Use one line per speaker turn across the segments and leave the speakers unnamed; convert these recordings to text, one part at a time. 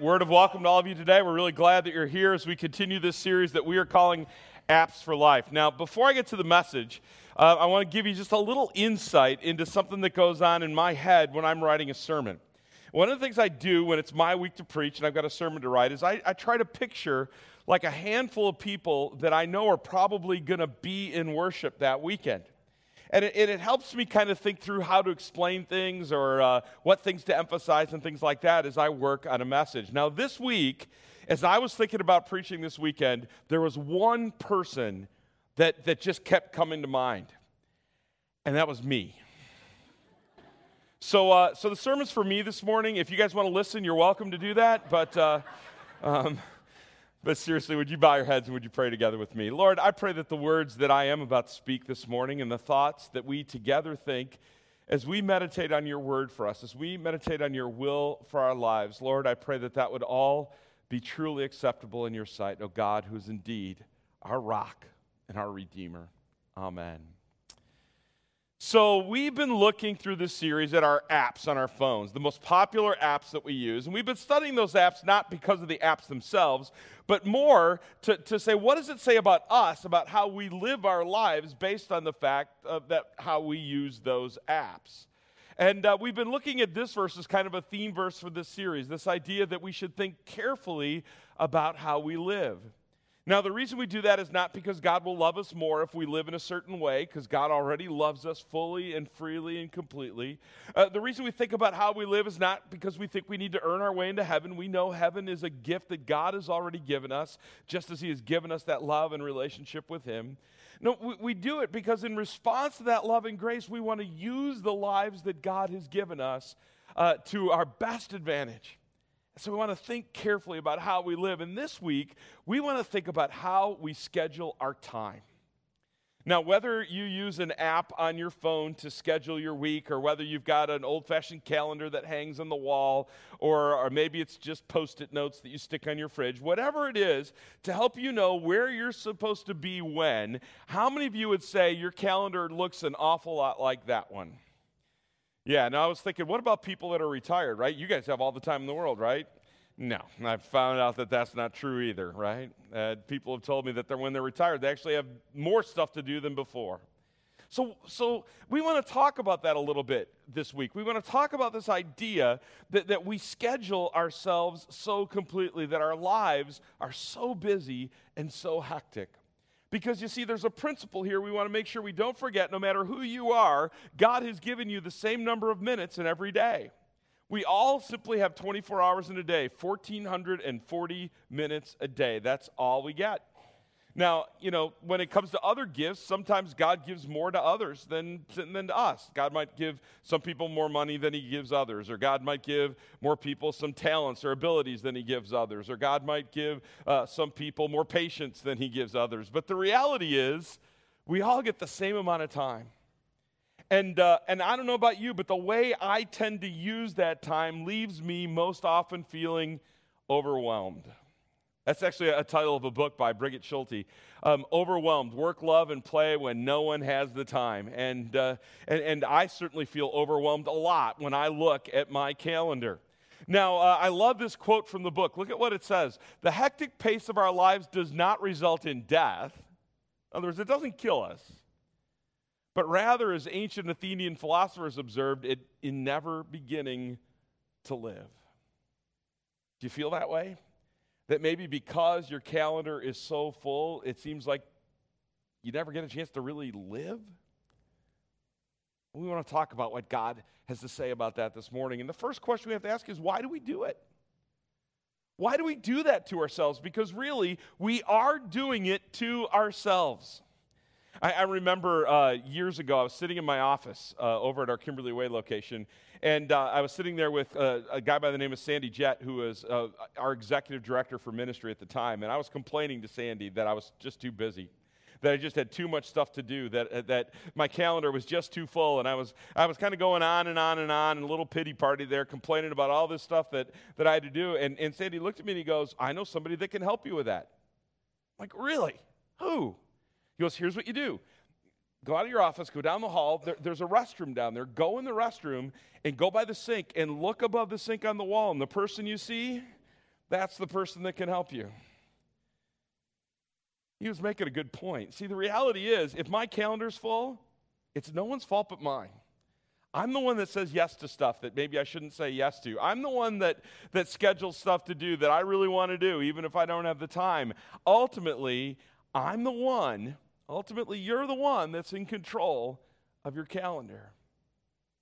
word of welcome to all of you today. We're really glad that you're here as we continue this series that we are calling Apps for Life. Now, before I get to the message, uh, I want to give you just a little insight into something that goes on in my head when I'm writing a sermon. One of the things I do when it's my week to preach and I've got a sermon to write is I, I try to picture like a handful of people that I know are probably going to be in worship that weekend. And it, it, helps me kind of think through how to explain things or uh, what things to emphasize and things like that as I work on a message. Now, this week, as I was thinking about preaching this weekend, there was one person that, that just kept coming to mind, and that was me. So, uh, so the sermon's for me this morning. If you guys want to listen, you're welcome to do that. But uh, um, but seriously, would you bow your heads and would you pray together with me? Lord, I pray that the words that I am about to speak this morning and the thoughts that we together think as we meditate on your word for us, as we meditate on your will for our lives, Lord, I pray that that would all be truly acceptable in your sight, O God, who is indeed our rock and our redeemer. Amen. So, we've been looking through this series at our apps on our phones, the most popular apps that we use. And we've been studying those apps not because of the apps themselves, but more to, to say, what does it say about us, about how we live our lives based on the fact of that how we use those apps? And uh, we've been looking at this verse as kind of a theme verse for this series this idea that we should think carefully about how we live. Now, the reason we do that is not because God will love us more if we live in a certain way, because God already loves us fully and freely and completely. Uh, the reason we think about how we live is not because we think we need to earn our way into heaven. We know heaven is a gift that God has already given us, just as He has given us that love and relationship with Him. No, we, we do it because in response to that love and grace, we want to use the lives that God has given us uh, to our best advantage. So we want to think carefully about how we live. And this week, we want to think about how we schedule our time. Now, whether you use an app on your phone to schedule your week, or whether you've got an old fashioned calendar that hangs on the wall, or, or maybe it's just post it notes that you stick on your fridge, whatever it is, to help you know where you're supposed to be when, how many of you would say your calendar looks an awful lot like that one? Yeah, now I was thinking, what about people that are retired, right? You guys have all the time in the world, right? No, I've found out that that's not true either, right? Uh, people have told me that they're, when they're retired, they actually have more stuff to do than before. So, so we want to talk about that a little bit this week. We want to talk about this idea that, that we schedule ourselves so completely, that our lives are so busy and so hectic. Because you see, there's a principle here we want to make sure we don't forget no matter who you are, God has given you the same number of minutes in every day. We all simply have 24 hours in a day, 1,440 minutes a day. That's all we get. Now, you know, when it comes to other gifts, sometimes God gives more to others than, than to us. God might give some people more money than He gives others, or God might give more people some talents or abilities than He gives others, or God might give uh, some people more patience than He gives others. But the reality is, we all get the same amount of time. And, uh, and I don't know about you, but the way I tend to use that time leaves me most often feeling overwhelmed. That's actually a title of a book by Brigid Schulte. Um, Overwhelmed, work, love, and play when no one has the time. And, uh, and, and I certainly feel overwhelmed a lot when I look at my calendar. Now, uh, I love this quote from the book. Look at what it says The hectic pace of our lives does not result in death. In other words, it doesn't kill us, but rather, as ancient Athenian philosophers observed, it in never beginning to live. Do you feel that way? That maybe because your calendar is so full, it seems like you never get a chance to really live? We want to talk about what God has to say about that this morning. And the first question we have to ask is why do we do it? Why do we do that to ourselves? Because really, we are doing it to ourselves. I, I remember uh, years ago, I was sitting in my office uh, over at our Kimberly Way location, and uh, I was sitting there with uh, a guy by the name of Sandy Jett, who was uh, our executive director for ministry at the time. And I was complaining to Sandy that I was just too busy that I just had too much stuff to do, that, uh, that my calendar was just too full. And I was, I was kind of going on and on and on, and a little pity party there, complaining about all this stuff that, that I had to do. And, and Sandy looked at me and he goes, I know somebody that can help you with that. I'm like, really? Who? He goes, Here's what you do go out of your office, go down the hall. There, there's a restroom down there. Go in the restroom and go by the sink and look above the sink on the wall. And the person you see, that's the person that can help you. He was making a good point. See, the reality is, if my calendar's full, it's no one's fault but mine. I'm the one that says yes to stuff that maybe I shouldn't say yes to. I'm the one that, that schedules stuff to do that I really want to do, even if I don't have the time. Ultimately, I'm the one, ultimately, you're the one that's in control of your calendar.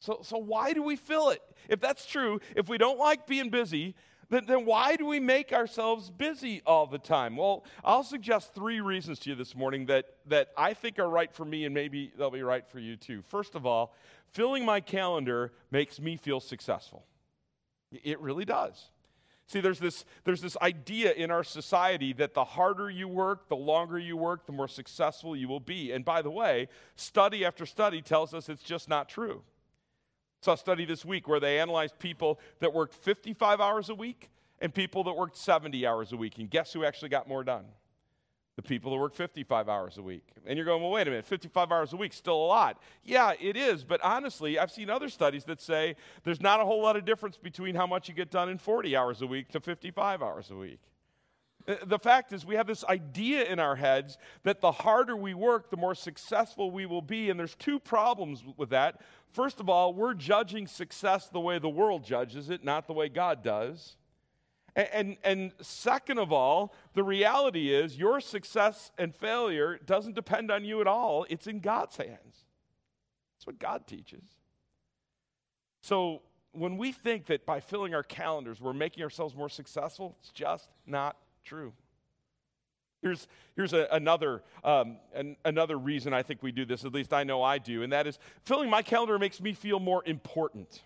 So, so why do we fill it? If that's true, if we don't like being busy, then, then why do we make ourselves busy all the time? Well, I'll suggest three reasons to you this morning that, that I think are right for me and maybe they'll be right for you too. First of all, filling my calendar makes me feel successful. It really does. See, there's this, there's this idea in our society that the harder you work, the longer you work, the more successful you will be. And by the way, study after study tells us it's just not true. Saw a study this week where they analyzed people that worked 55 hours a week and people that worked 70 hours a week. And guess who actually got more done? The people that work 55 hours a week. And you're going, well, wait a minute, 55 hours a week, still a lot. Yeah, it is, but honestly, I've seen other studies that say there's not a whole lot of difference between how much you get done in 40 hours a week to 55 hours a week. Uh, the fact is, we have this idea in our heads that the harder we work, the more successful we will be. And there's two problems with that. First of all, we're judging success the way the world judges it, not the way God does. And, and, second of all, the reality is your success and failure doesn't depend on you at all, it's in God's hands. That's what God teaches. So when we think that by filling our calendars we're making ourselves more successful, it's just not true. Here's, here's a, another, um, an, another reason I think we do this, at least I know I do, and that is filling my calendar makes me feel more important.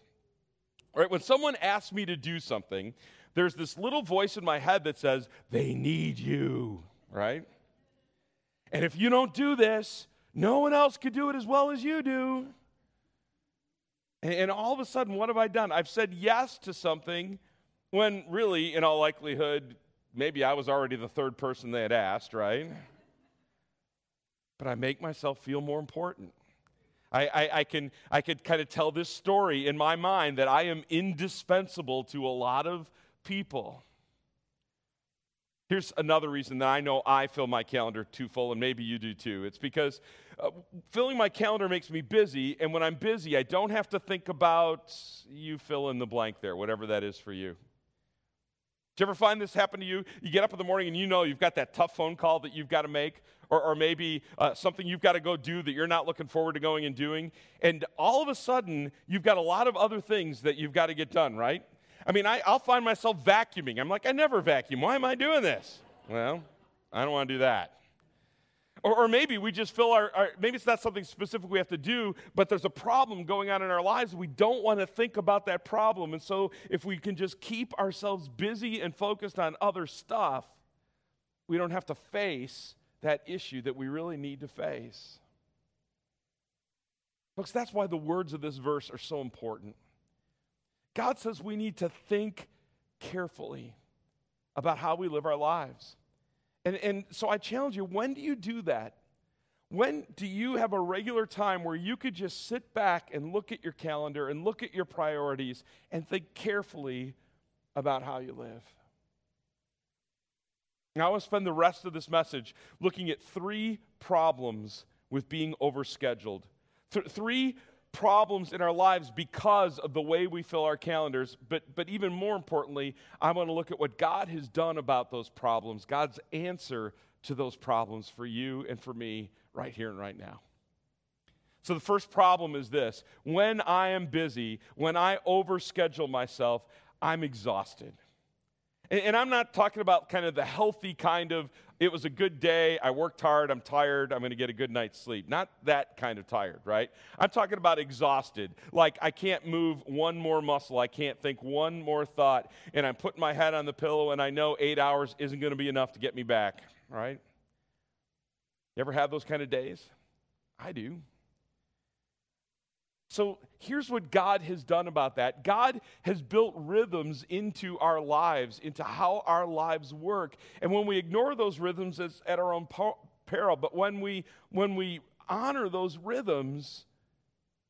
All right, when someone asks me to do something, there's this little voice in my head that says, they need you, right? And if you don't do this, no one else could do it as well as you do. And, and all of a sudden, what have I done? I've said yes to something when really, in all likelihood, maybe I was already the third person they had asked, right? But I make myself feel more important. I, I, I, can I could kind of tell this story in my mind that I am indispensable to a lot of people. Here's another reason that I know I fill my calendar too full, and maybe you do too. It's because uh, filling my calendar makes me busy, and when I'm busy, I don't have to think about you fill in the blank there, whatever that is for you. Do you ever find this happen to you? You get up in the morning and you know you've got that tough phone call that you've got to make, or, or maybe uh, something you've got to go do that you're not looking forward to going and doing, and all of a sudden you've got a lot of other things that you've got to get done, right? I mean, I, I'll find myself vacuuming. I'm like, I never vacuum. Why am I doing this? Well, I don't want to do that. Or, or maybe we just fill our, our, maybe it's not something specific we have to do, but there's a problem going on in our lives. We don't want to think about that problem. And so if we can just keep ourselves busy and focused on other stuff, we don't have to face that issue that we really need to face. Folks, that's why the words of this verse are so important. God says we need to think carefully about how we live our lives. And, and so I challenge you when do you do that? When do you have a regular time where you could just sit back and look at your calendar and look at your priorities and think carefully about how you live? Now, I want to spend the rest of this message looking at three problems with being overscheduled. Th- three problems in our lives because of the way we fill our calendars. But, but even more importantly, I want to look at what God has done about those problems, God's answer to those problems for you and for me right here and right now. So, the first problem is this when I am busy, when I overschedule myself, I'm exhausted. And, and, I'm not talking about kind of the healthy kind of, it was a good day, I worked hard, I'm tired, I'm going to get a good night's sleep. Not that kind of tired, right? I'm talking about exhausted. Like I can't move one more muscle, I can't think one more thought, and I'm putting my head on the pillow and I know eight hours isn't going to be enough to get me back, right? You ever have those kind of days? I do. So here's what God has done about that God has built rhythms into our lives, into how our lives work. And when we ignore those rhythms, it's at our own peril. But when we, when we honor those rhythms,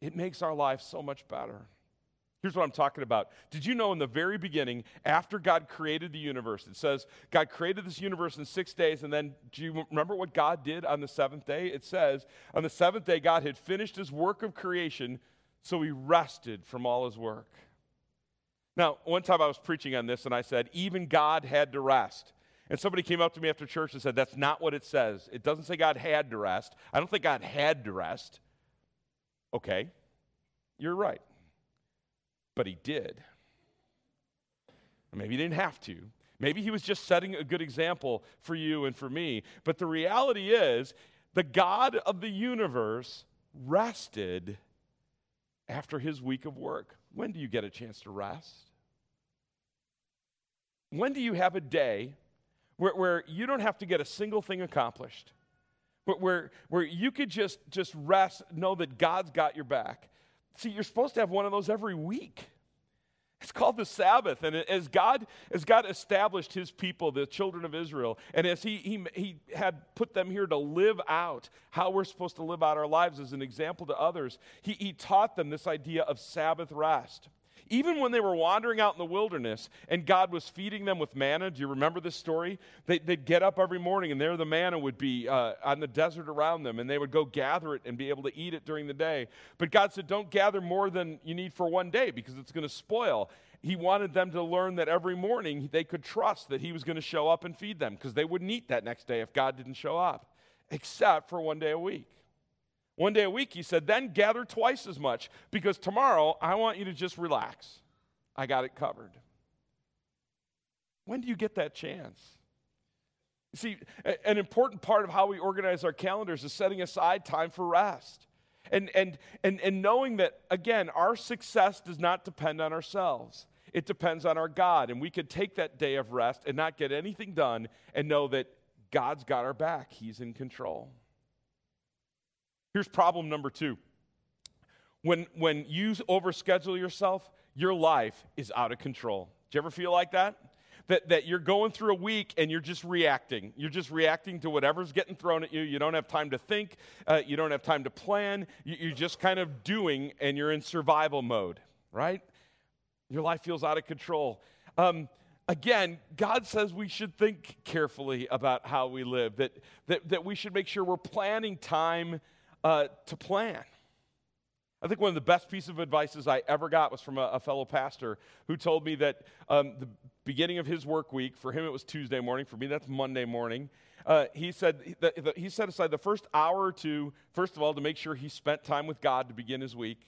it makes our life so much better. Here's what I'm talking about. Did you know in the very beginning, after God created the universe, it says God created this universe in six days, and then do you remember what God did on the seventh day? It says, on the seventh day, God had finished his work of creation, so he rested from all his work. Now, one time I was preaching on this, and I said, even God had to rest. And somebody came up to me after church and said, That's not what it says. It doesn't say God had to rest. I don't think God had to rest. Okay, you're right but he did. maybe he didn't have to. Maybe he was just setting a good example for you and for me. But the reality is, the God of the universe rested after his week of work. When do you get a chance to rest? When do you have a day where, where you don't have to get a single thing accomplished? Where, where, where you could just, just rest, know that God's got your back. See, you're supposed to have one of those every week. It's called the Sabbath. And as God, as God established his people, the children of Israel, and as he, he, he had put them here to live out how we're supposed to live out our lives as an example to others, he, he taught them this idea of Sabbath rest. Even when they were wandering out in the wilderness and God was feeding them with manna, do you remember this story? They, would get up every morning and there the manna would be uh, on the desert around them and they would go gather it and be able to eat it during the day. But God said, Don't gather more than you need for one day because it's going to spoil. He wanted them to learn that every morning they could trust that He was going to show up and feed them because they wouldn't eat that next day if God didn't show up, except for one day a week. One day a week, he said, then gather twice as much because tomorrow I want you to just relax. I got it covered. When do you get that chance? See, an important part of how we organize our calendars is setting aside time for rest. And, and, and, and knowing that, again, our success does not depend on ourselves. It depends on our God. And we could take that day of rest and not get anything done and know that God's got our back. He's in control. Here's problem number two. When, when you overschedule yourself, your life is out of control. Do you ever feel like that? That, that you're going through a week and you're just reacting. You're just reacting to whatever's getting thrown at you. You don't have time to think. Uh, you don't have time to plan. You, you're just kind of doing and you're in survival mode, right? Your life feels out of control. Um, again, God says we should think carefully about how we live, that, that, that we should make sure we're planning time uh, to plan. I think one of the best pieces of advice I ever got was from a, a fellow pastor who told me that um, the beginning of his work week, for him it was Tuesday morning, for me that's Monday morning. Uh, he said that he set aside the first hour or two, first of all, to make sure he spent time with God to begin his week,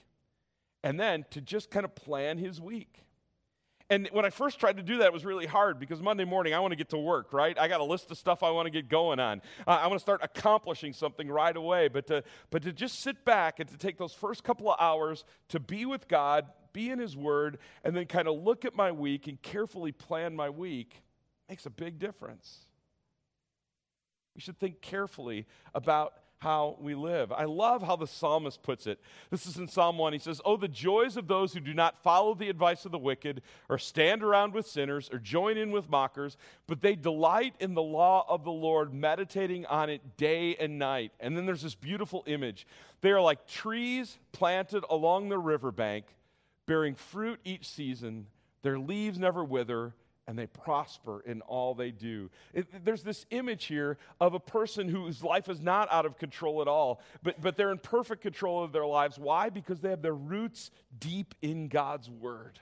and then to just kind of plan his week. And when I first tried to do that, it was really hard because Monday morning I want to get to work, right? I got a list of stuff I want to get going on. Uh, I want to start accomplishing something right away. But to, but to just sit back and to take those first couple of hours to be with God, be in His Word, and then kind of look at my week and carefully plan my week makes a big difference. We should think carefully about how we live. I love how the psalmist puts it. This is in Psalm 1. He says, Oh, the joys of those who do not follow the advice of the wicked, or stand around with sinners, or join in with mockers, but they delight in the law of the Lord, meditating on it day and night. And then there's this beautiful image. They are like trees planted along the riverbank, bearing fruit each season. Their leaves never wither and they prosper in all they do. It, there's this image here of a person whose life is not out of control at all, but, but they're in perfect control of their lives. Why? Because they have their roots deep in God's Word,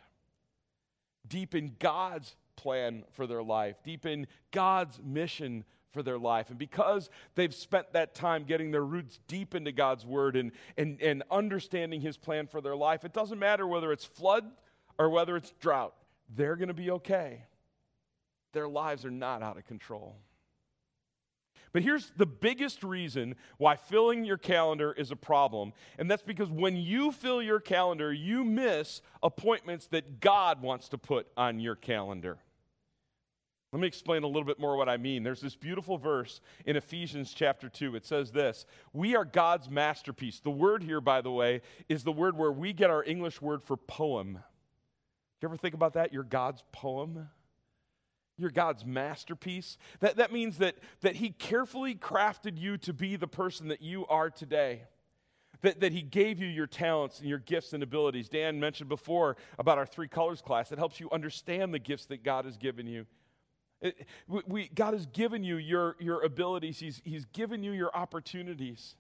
deep in God's plan for their life, deep in God's mission for their life. And because they've spent that time getting their roots deep into God's Word and, and, and understanding His plan for their life, it doesn't matter whether it's flood or whether it's drought, they're going to be okay their lives are not out of control. But here's the biggest reason why filling your calendar is a problem, and that's because when you fill your calendar, you miss appointments that God wants to put on your calendar. Let me explain a little bit more what I mean. There's this beautiful verse in Ephesians chapter 2. It says this We are God's masterpiece. The word here, by the way, is the word where we get our English word for poem. Do you ever think about that? You're God's poem? You're God's masterpiece. That, that means that, that He carefully crafted you to be the person that you are today. that, that He gave you your talents and your gifts and abilities. Dan mentioned before about our three colors class. It helps you understand the gifts that God has given you. It, we, God has given you your, your abilities, he's, he's given you your opportunities.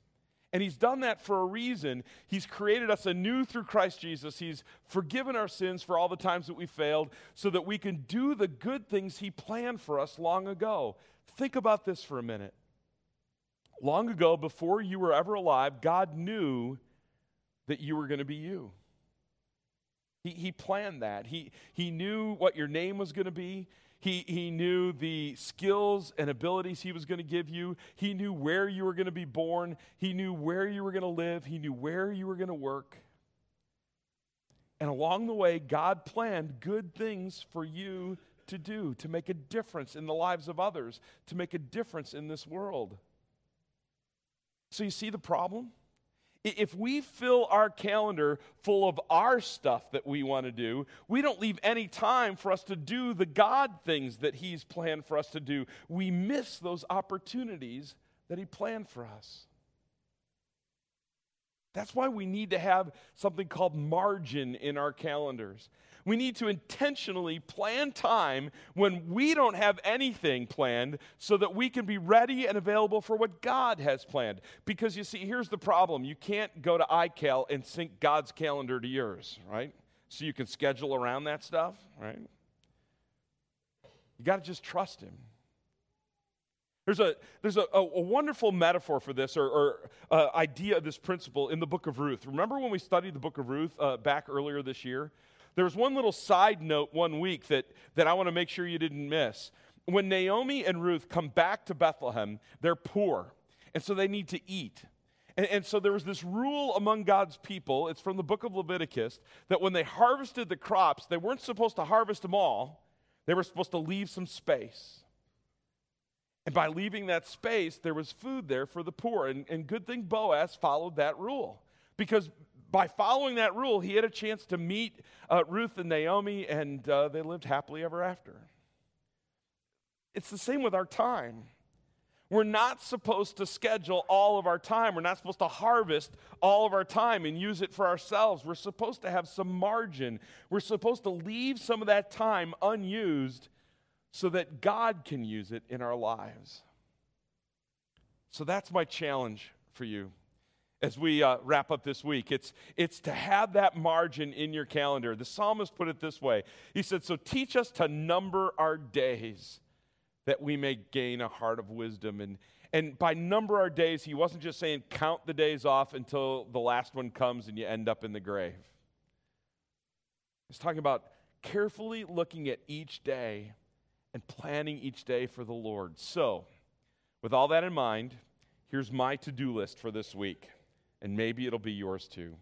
And He's done that for a reason. He's created us anew through Christ Jesus. He's forgiven our sins for all the times that we failed so that we can do the good things He planned for us long ago. Think about this for a minute. Long ago, before you were ever alive, God knew that you were going to be you. He, he planned that. He, he knew what your name was going to be. He, he knew the skills and abilities he was going to give you. He knew where you were going to be born. He knew where you were going to live. He knew where you were going to work. And along the way, God planned good things for you to do, to make a difference in the lives of others, to make a difference in this world. So, you see the problem? If we fill our calendar full of our stuff that we want to do, we don't leave any time for us to do the God things that He's planned for us to do. We miss those opportunities that He planned for us. That's why we need to have something called margin in our calendars. We need to intentionally plan time when we don't have anything planned so that we can be ready and available for what God has planned. Because you see, here's the problem you can't go to iCal and sync God's calendar to yours, right? So you can schedule around that stuff, right? You got to just trust Him. There's a, there's a, a, a wonderful metaphor for this or, or uh, idea of this principle in the book of Ruth. Remember when we studied the book of Ruth uh, back earlier this year? There was one little side note one week that, that I want to make sure you didn't miss. When Naomi and Ruth come back to Bethlehem, they're poor, and so they need to eat. And, and, so there was this rule among God's people, it's from the book of Leviticus, that when they harvested the crops, they weren't supposed to harvest them all, they were supposed to leave some space. And by leaving that space, there was food there for the poor. And, and good thing Boaz followed that rule. Because by following that rule, he had a chance to meet uh, Ruth and Naomi, and uh, they lived happily ever after. It's the same with our time. We're not supposed to schedule all of our time. We're not supposed to harvest all of our time and use it for ourselves. We're supposed to have some margin. We're supposed to leave some of that time unused so that God can use it in our lives. So that's my challenge for you as we uh, wrap up this week. It's, it's to have that margin in your calendar. The psalmist put it this way He said, So teach us to number our days that we may gain a heart of wisdom. And, and by number our days, he wasn't just saying count the days off until the last one comes and you end up in the grave. He's talking about carefully looking at each day and planning each day for the Lord. So, with all that in mind, here's my to do list for this week and maybe it'll be yours too.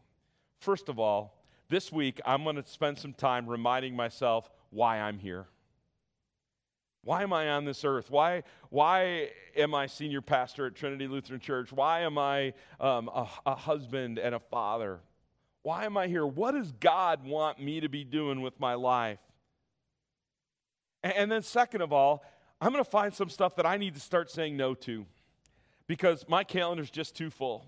First of all, this week I'm going to spend some time reminding myself why I'm here. Why am I on this earth? Why, why am I senior pastor at Trinity Lutheran Church? Why am I um, a, a husband and a father? Why am I here? What does God want me to be doing with my life? And, and then, second of all, I'm going to find some stuff that I need to start saying no to because my calendar's just too full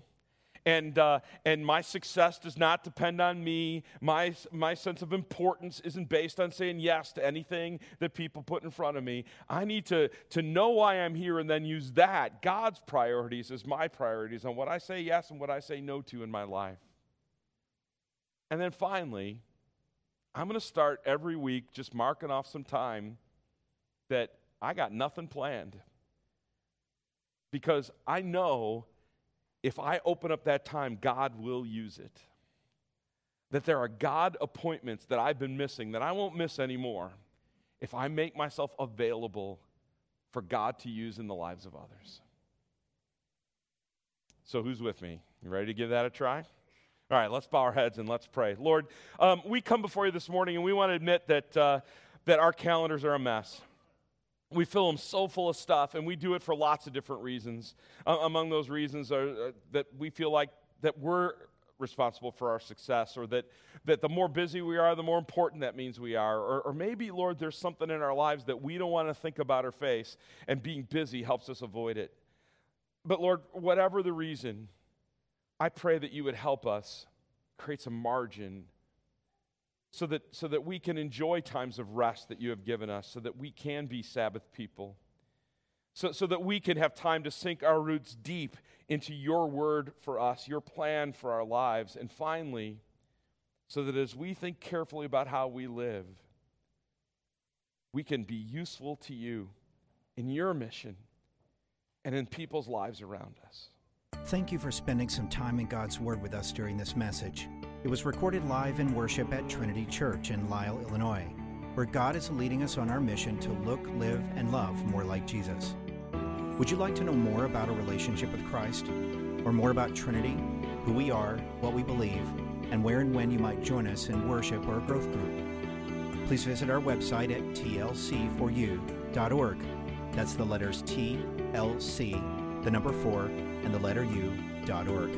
and, uh, and my success does not depend on me. My, my sense of importance isn't based on saying yes to anything that people put in front of me. I need to, to know why I'm here and then use that, God's priorities, as my priorities on what I say yes and what I say no to in my life. And then finally, I'm going to start every week just marking off some time that I got nothing planned because I know if I open up that time, God will use it. That there are God appointments that I've been missing that I won't miss anymore if I make myself available for God to use in the lives of others. So, who's with me? You ready to give that a try? All right, let's bow our heads and let's pray. Lord, um, we come before you this morning and we want to admit that, uh, that our calendars are a mess we fill them so full of stuff, and we do it for lots of different reasons. Uh, among those reasons are uh, that we feel like that we're responsible for our success, or that, that the more busy we are, the more important that means we are. Or, or maybe, Lord, there's something in our lives that we don't want to think about or face, and being busy helps us avoid it. But, Lord, whatever the reason, I pray that you would help us create some margin so that, so that we can enjoy times of rest that you have given us, so that we can be Sabbath people, so, so that we can have time to sink our roots deep into your word for us, your plan for our lives, and finally, so that as we think carefully about how we live, we can be useful to you in your mission and in people's lives around us.
Thank you for spending some time in God's Word with us during this message. It was recorded live in worship at Trinity Church in Lisle, Illinois, where God is leading us on our mission to look, live, and love more like Jesus. Would you like to know more about a relationship with Christ? Or more about Trinity, who we are, what we believe, and where and when you might join us in worship or a growth group? Please visit our website at tlc4u.org. That's the letters T, L, C, the number 4, and the letter U.org.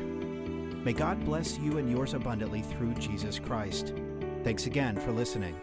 May God bless you and yours abundantly through Jesus Christ. Thanks again for listening.